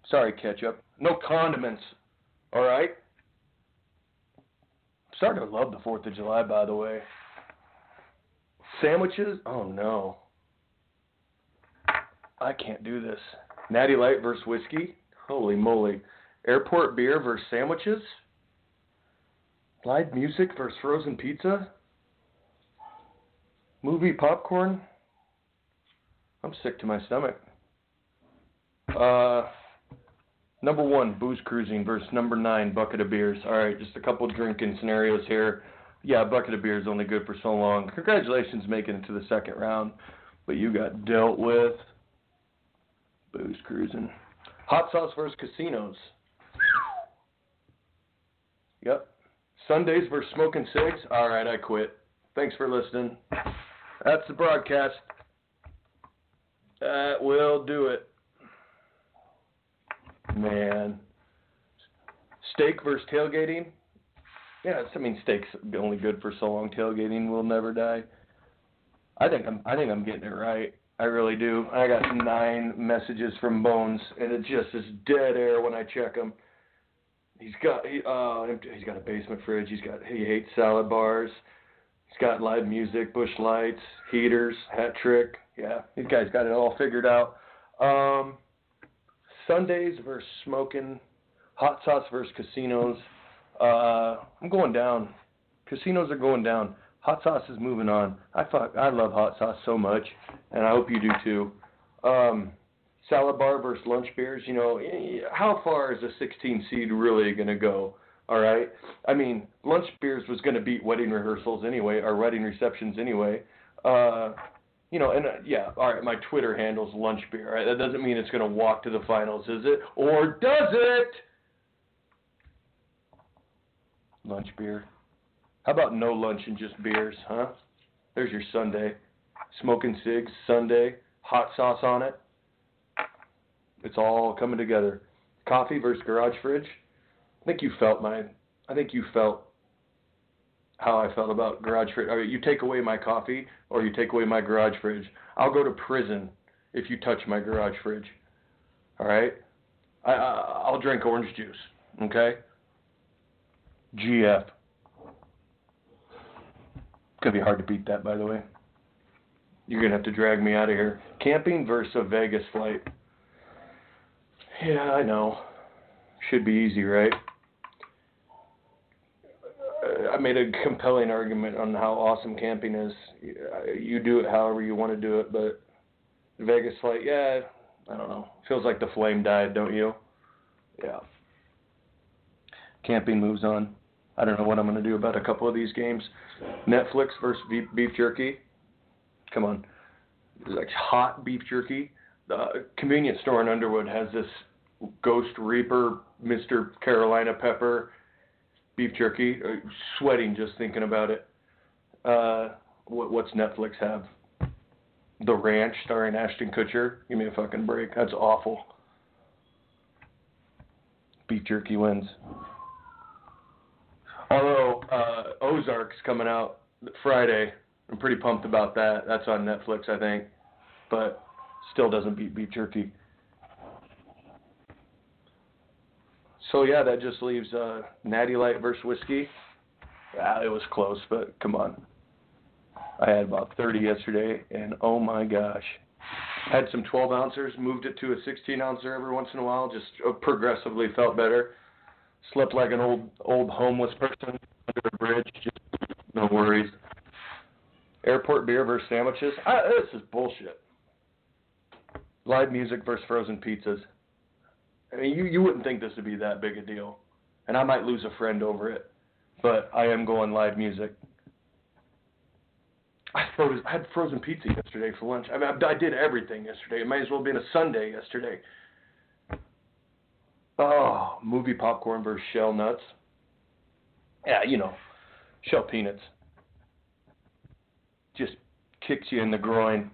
Sorry, ketchup. No condiments. All right? I'm starting to love the 4th of July, by the way. Sandwiches? Oh, no. I can't do this. Natty Light versus whiskey? Holy moly. Airport beer versus sandwiches? Live music versus frozen pizza? Movie popcorn? I'm sick to my stomach. Uh, number one, booze cruising versus number nine, bucket of beers. All right, just a couple drinking scenarios here. Yeah, bucket of beer is only good for so long. Congratulations making it to the second round, but you got dealt with. Booze cruising. Hot sauce versus casinos. Yep. Sundays versus smoking cigs. All right, I quit. Thanks for listening. That's the broadcast. That will do it. Man. Steak versus tailgating. Yeah, I mean steak's only good for so long. Tailgating will never die. I think I'm I think I'm getting it right. I really do. I got nine messages from Bones, and it just is dead air when I check them. He's got he uh he's got a basement fridge. He's got he hates salad bars. He's got live music, Busch lights, heaters, hat trick. Yeah, these guys got it all figured out. Um, Sundays versus smoking, hot sauce versus casinos. Uh, I'm going down. Casinos are going down. Hot sauce is moving on. I fuck, I love hot sauce so much, and I hope you do too. Um, salad bar versus lunch beers. You know, how far is a 16 seed really going to go? All right. I mean, lunch beers was going to beat wedding rehearsals anyway, or wedding receptions anyway. Uh, you know, and uh, yeah, all right. My Twitter handle's lunch beer. Right? That doesn't mean it's going to walk to the finals, is it? Or does it? Lunch beer. How about no lunch and just beers, huh? There's your Sunday. Smoking cigs, Sunday, hot sauce on it. It's all coming together. Coffee versus garage fridge. I think you felt my. I think you felt how I felt about garage fridge. Or you take away my coffee, or you take away my garage fridge. I'll go to prison if you touch my garage fridge. All right. I, I I'll drink orange juice. Okay. GF. Gonna be hard to beat that, by the way. You're gonna have to drag me out of here. Camping versus a Vegas flight. Yeah, I know. Should be easy, right? Uh, I made a compelling argument on how awesome camping is. You do it however you want to do it, but Vegas flight, yeah, I don't know. Feels like the flame died, don't you? Yeah. Camping moves on. I don't know what I'm going to do about a couple of these games. Netflix versus beef, jerky. Come on. Like hot beef jerky. The convenience store in Underwood has this Ghost Reaper, Mr. Carolina Pepper beef jerky. Uh, sweating just thinking about it. Uh, what, what's Netflix have? The Ranch, starring Ashton Kutcher. Give me a fucking break. That's awful. Beef jerky wins. Although uh, Ozark's coming out Friday, I'm pretty pumped about that. That's on Netflix, I think, but still doesn't beat beef jerky. So yeah, that just leaves uh, Natty Light versus whiskey. Yeah, it was close, but come on. I had about 30 yesterday, and oh my gosh, had some 12 ounces, moved it to a 16 ouncer every once in a while, just uh, progressively felt better. Slept like an old old homeless person under a bridge, just no worries. Airport beer versus sandwiches. I, this is bullshit. Live music versus frozen pizzas. I mean, you you wouldn't think this would be that big a deal, and I might lose a friend over it, but I am going live music. I froze. I had frozen pizza yesterday for lunch. I mean, I, I did everything yesterday. It might as well have been a Sunday yesterday. Oh, movie popcorn versus shell nuts. Yeah, you know, shell peanuts. Just kicks you in the groin.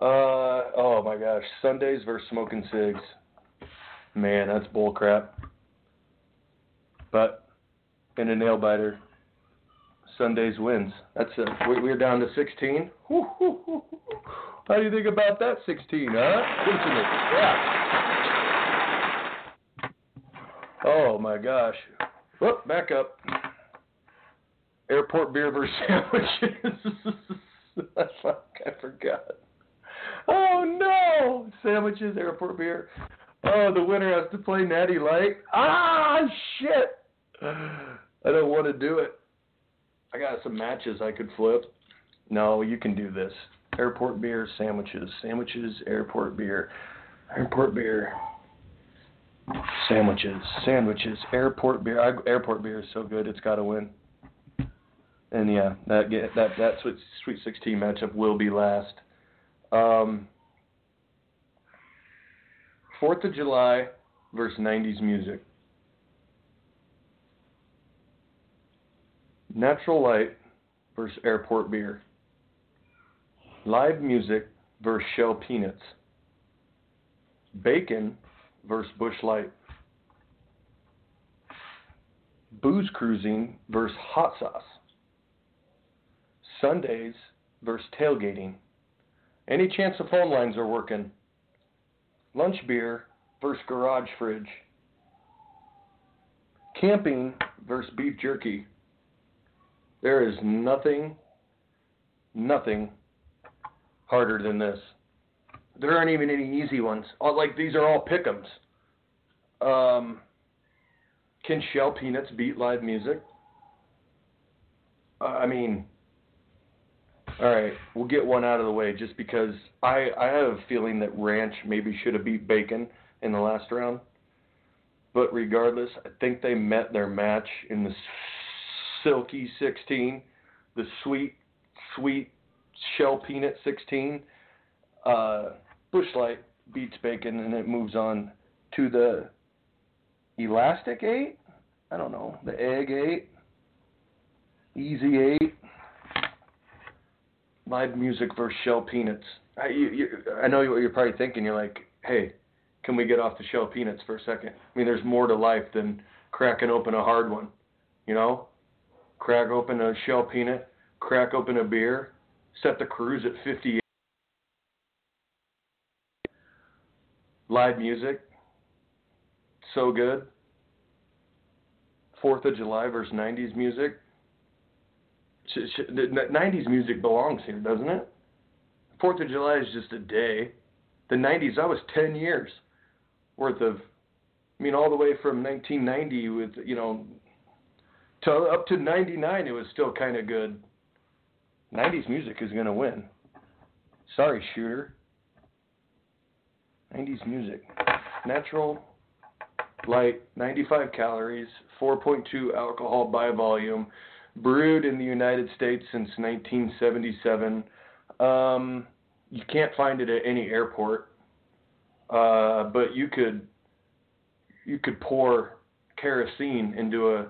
Uh, oh my gosh, Sundays versus smoking cigs. Man, that's bull crap. But in a nail biter, Sundays wins. That's it. We're down to 16. How do you think about that 16, huh? Yeah. Oh my gosh. Whoop, back up. Airport beer versus sandwiches. I forgot. Oh no! Sandwiches, airport beer. Oh, the winner has to play Natty Light. Ah, shit! I don't want to do it. I got some matches I could flip. No, you can do this. Airport beer, sandwiches, sandwiches, airport beer, airport beer, sandwiches, sandwiches, airport beer. I, airport beer is so good, it's got to win. And yeah, that that that sweet Sweet 16 matchup will be last. Um, Fourth of July versus 90s music. Natural Light versus Airport Beer. Live music versus Shell Peanuts. Bacon versus Busch Light. Booze Cruising versus Hot Sauce. Sundays versus Tailgating. Any chance the phone lines are working? Lunch beer versus garage fridge. Camping versus beef jerky. There is nothing, nothing harder than this. There aren't even any easy ones. Like these are all pickums. Um, can shell peanuts beat live music? Uh, I mean, all right, we'll get one out of the way just because I I have a feeling that Ranch maybe should have beat Bacon in the last round. But regardless, I think they met their match in the silky 16, the sweet sweet shell peanut 16. Uh, Busch Light beats Bacon and it moves on to the elastic 8. I don't know, the egg 8, easy 8 live music versus shell peanuts. I, you, you, I know what you're probably thinking. You're like, hey, can we get off the shell peanuts for a second? I mean, there's more to life than cracking open a hard one. You know, crack open a shell peanut, crack open a beer, set the cruise at 58. Live music, so good. Fourth of July versus '90s music, 90s music belongs here, doesn't it? Fourth of July is just a day. The 90s, that was 10 years worth of, I mean, all the way from 1990 with, you know, to up to 99, it was still kind of good. 90s music is gonna win. Sorry, shooter. 90s music. Natural, light, 95 calories, 4.2 alcohol by volume, brewed in the United States since 1977. Um, you can't find it at any airport, uh, but you could you could pour kerosene into a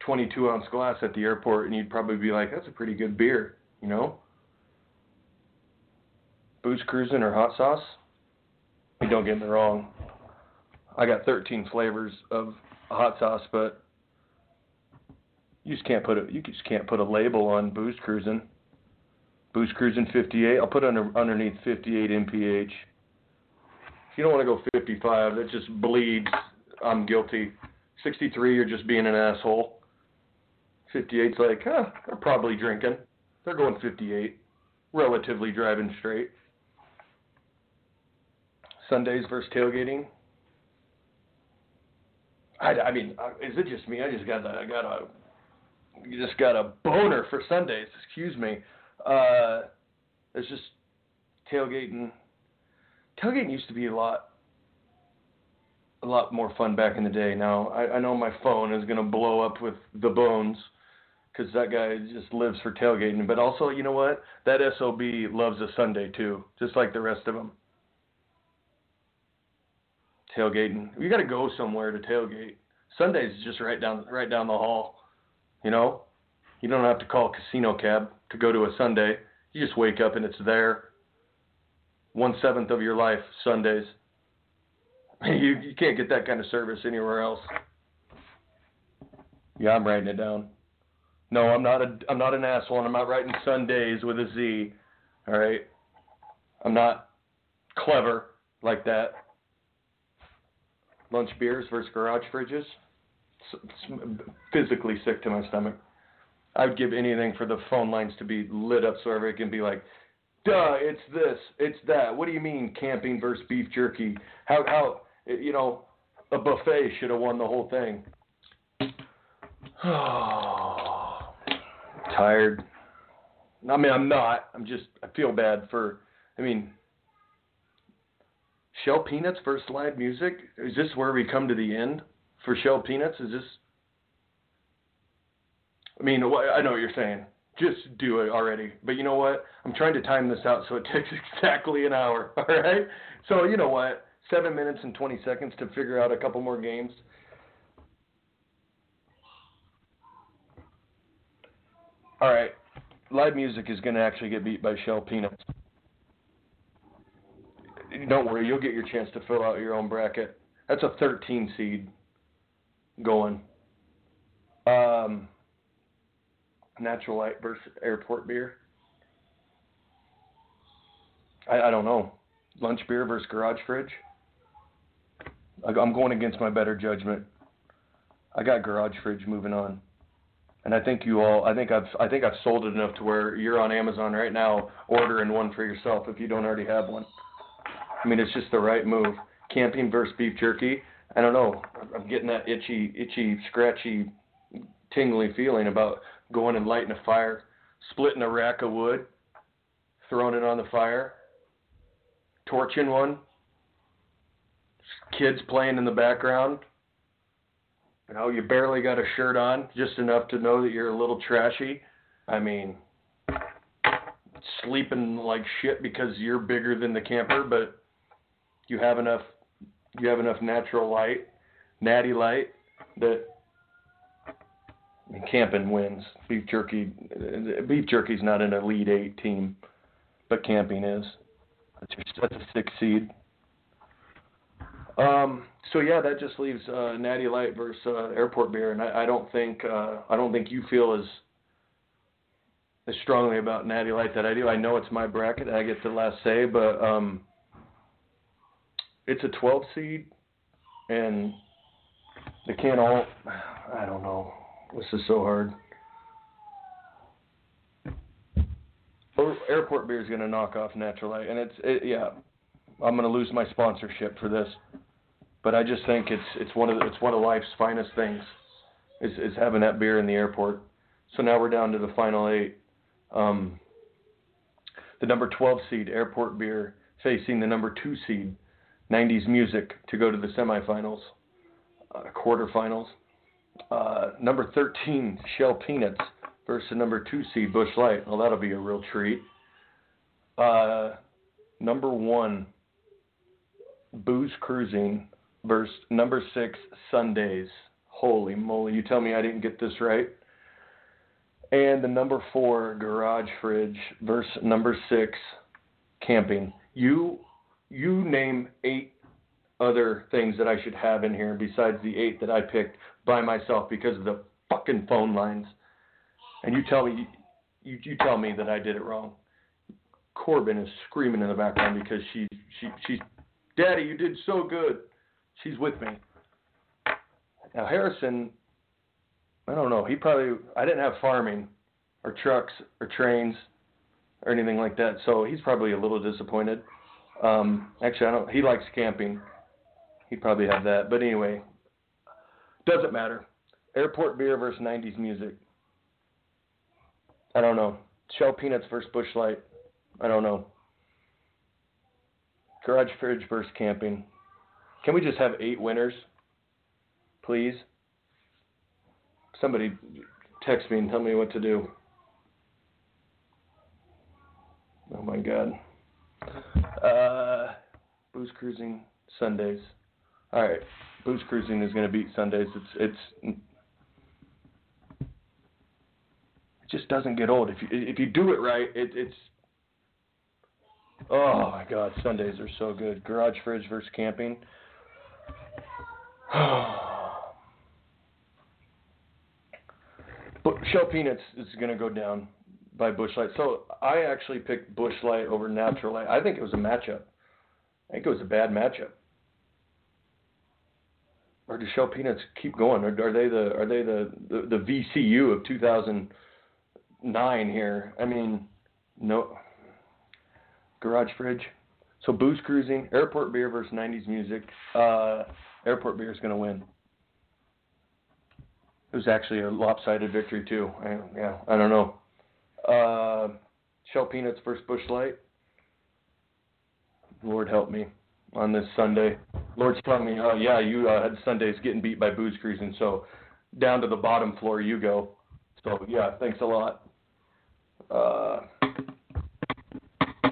22 ounce glass at the airport, and you'd probably be like, "That's a pretty good beer," you know. Booze cruising or hot sauce. Don't get me wrong. I got 13 flavors of hot sauce, but you just can't put a you just can't put a label on booze cruising. Booze cruising 58. I'll put under underneath 58 mph. If you don't want to go 55, that just bleeds. I'm guilty. 63, you're just being an asshole. 58's like, huh, they're probably drinking. They're going 58, relatively driving straight. Sundays versus tailgating. I, I mean, uh, is it just me? I just got a, I got a, just got a boner for Sundays. Excuse me. Uh, it's just tailgating. Tailgating used to be a lot, a lot more fun back in the day. Now I, I know my phone is gonna blow up with the bones because that guy just lives for tailgating. But also, you know what? That sob loves a Sunday too, just like the rest of them tailgating. You got to go somewhere to tailgate. Sundays is just right down right down the hall. You know, you don't have to call a casino cab to go to a Sunday. You just wake up and it's there. One seventh of your life Sundays. You you can't get that kind of service anywhere else. Yeah, I'm writing it down. No, I'm not a I'm not an asshole. And I'm not writing Sundays with a Z. All right. I'm not clever like that lunch beers versus garage fridges. Physically sick to my stomach. I would give anything for the phone lines to be lit up so everybody can be like, "Duh, it's this, it's that." What do you mean camping versus beef jerky? How how you know a buffet should have won the whole thing. Oh, Tired. I mean, I'm not. I'm just. I feel bad for. I mean, Shell Peanuts versus live music? Is this where we come to the end for Shell Peanuts? Is this? I mean, I know what you're saying. Just do it already. But you know what? I'm trying to time this out so it takes exactly an hour. All right. So you know what? Seven minutes and 20 seconds to figure out a couple more games. All right. Live music is going to actually get beat by Shell Peanuts don't worry, you'll get your chance to fill out your own bracket. That's a 13 seed going. Um, natural light versus airport beer. I, I don't know. Lunch beer versus garage fridge. I'm going against my better judgment. I got garage fridge moving on, and I think you all. I think I've. I think I've sold it enough to where you're on Amazon right now ordering one for yourself if you don't already have one. I mean, it's just the right move. Camping versus beef jerky. I don't know. I'm getting that itchy, itchy, scratchy, tingly feeling about going and lighting a fire, splitting a rack of wood, throwing it on the fire, torching one, kids playing in the background. You know, you barely got a shirt on, just enough to know that you're a little trashy. I mean, sleeping like shit because you're bigger than the camper, but you have enough you have enough natural light, natty light that camping wins. Beef jerky beef jerky's not an elite eight team, but camping is. That's, your, that's a six seed. Um, so yeah, that just leaves uh, Natty Light versus uh, Airport Beer, and I, I don't think uh, I don't think you feel as as strongly about Natty Light that I do. I know it's my bracket, I get the last say, but um, it's a 12 seed, and they can't all. I don't know. This is so hard. Airport beer is going to knock off Natural Light, and it's it, yeah. I'm going to lose my sponsorship for this, but I just think it's it's one of the, it's one of life's finest things. is, is having that beer in the airport. So now we're down to the final eight. Um, the number 12 seed, Airport Beer, facing the number two seed, 90s Music, to go to the semifinals, uh, quarterfinals. Uh, number 13, Shell Peanuts, versus number two seed, Busch Light. Well, that'll be a real treat. Uh, number one, Booze Cruising, versus number six, Sundays. Holy moly! You tell me I didn't get this right. And the number four garage fridge versus number six camping. You you name eight other things that I should have in here besides the eight that I picked by myself because of the fucking phone lines. And you tell me you you tell me that I did it wrong. Corbin is screaming in the background because she she she's Daddy, you did so good. She's with me. Now Harrison I don't know. He probably I didn't have farming or trucks or trains or anything like that, so he's probably a little disappointed. Um, actually, I don't. He likes camping. He'd probably have that, but anyway, doesn't matter. Airport beer versus '90s music. I don't know. Shell peanuts versus Busch Light. I don't know. Garage fridge versus camping. Can we just have eight winners, please? Somebody text me and tell me what to do. Oh my god. Uh, booze cruising Sundays. All right, booze cruising is going to beat Sundays. It's it's it just doesn't get old if you if you do it right. It, it's oh my god, Sundays are so good. Garage fridge versus camping. But Shell Peanuts is going to go down by Busch Light. So I actually picked Busch Light over Natural Light. I think it was a matchup. I think it was a bad matchup. Or do Shell Peanuts keep going? Are they the are they the, the, the VCU of 2009 here? I mean, no. Garage fridge. So booze cruising, airport beer versus 90s music. Uh, airport beer is going to win. It was actually a lopsided victory too. I, yeah, I don't know. Uh, Shell Peanuts versus Busch Light. Lord help me on this Sunday. Lord's telling me, oh yeah, you uh, had Sundays getting beat by booze cruising, so down to the bottom floor you go. So yeah, thanks a lot. Uh,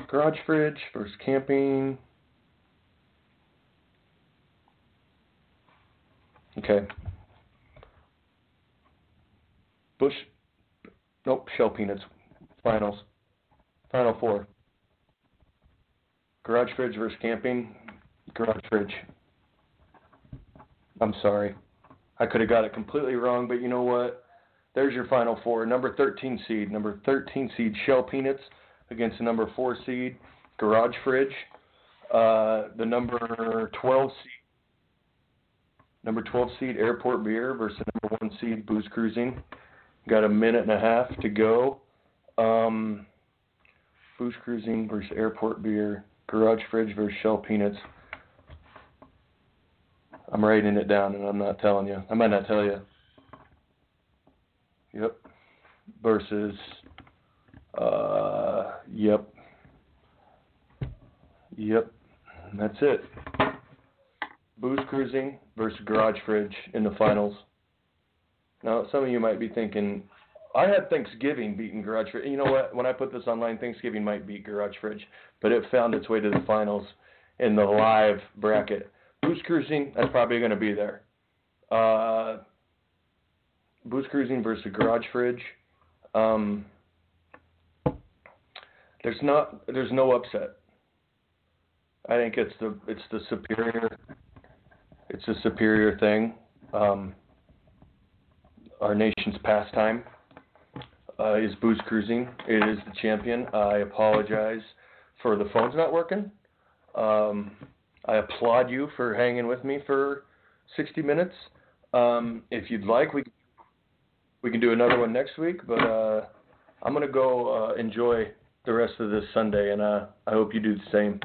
garage fridge versus camping. Okay, Busch, nope, Shell Peanuts. Finals. Final four. Garage fridge versus camping. Garage fridge. I'm sorry. I could have got it completely wrong, but you know what? There's your final four. Number 13 seed. Number 13 seed Shell Peanuts against the number 4 seed Garage Fridge. Uh, the number 12 seed. Number 12 seed Airport Beer versus number 1 seed Booze Cruising. Got a minute and a half to go. Um, Booze Cruising versus Airport Beer. Garage Fridge versus Shell Peanuts. I'm writing it down and I'm not telling you. I might not tell you. Yep. Versus. Uh, yep. Yep. That's it. Booze Cruising versus Garage Fridge in the finals. Now, some of you might be thinking, I had Thanksgiving beating Garage Fridge. You know what? When I put this online, Thanksgiving might beat Garage Fridge, but it found its way to the finals in the live bracket. Booze Cruising, that's probably going to be there. Uh, Booze Cruising versus Garage Fridge. Um, there's not, there's no upset. I think it's the, it's the superior, it's a superior thing. Um, our nation's pastime uh, is booze cruising. It is the champion. I apologize for the phones not working. Um, I applaud you for hanging with me for 60 minutes. Um, if you'd like, we we can do another one next week. But uh, I'm gonna go uh, enjoy the rest of this Sunday, and uh, I hope you do the same.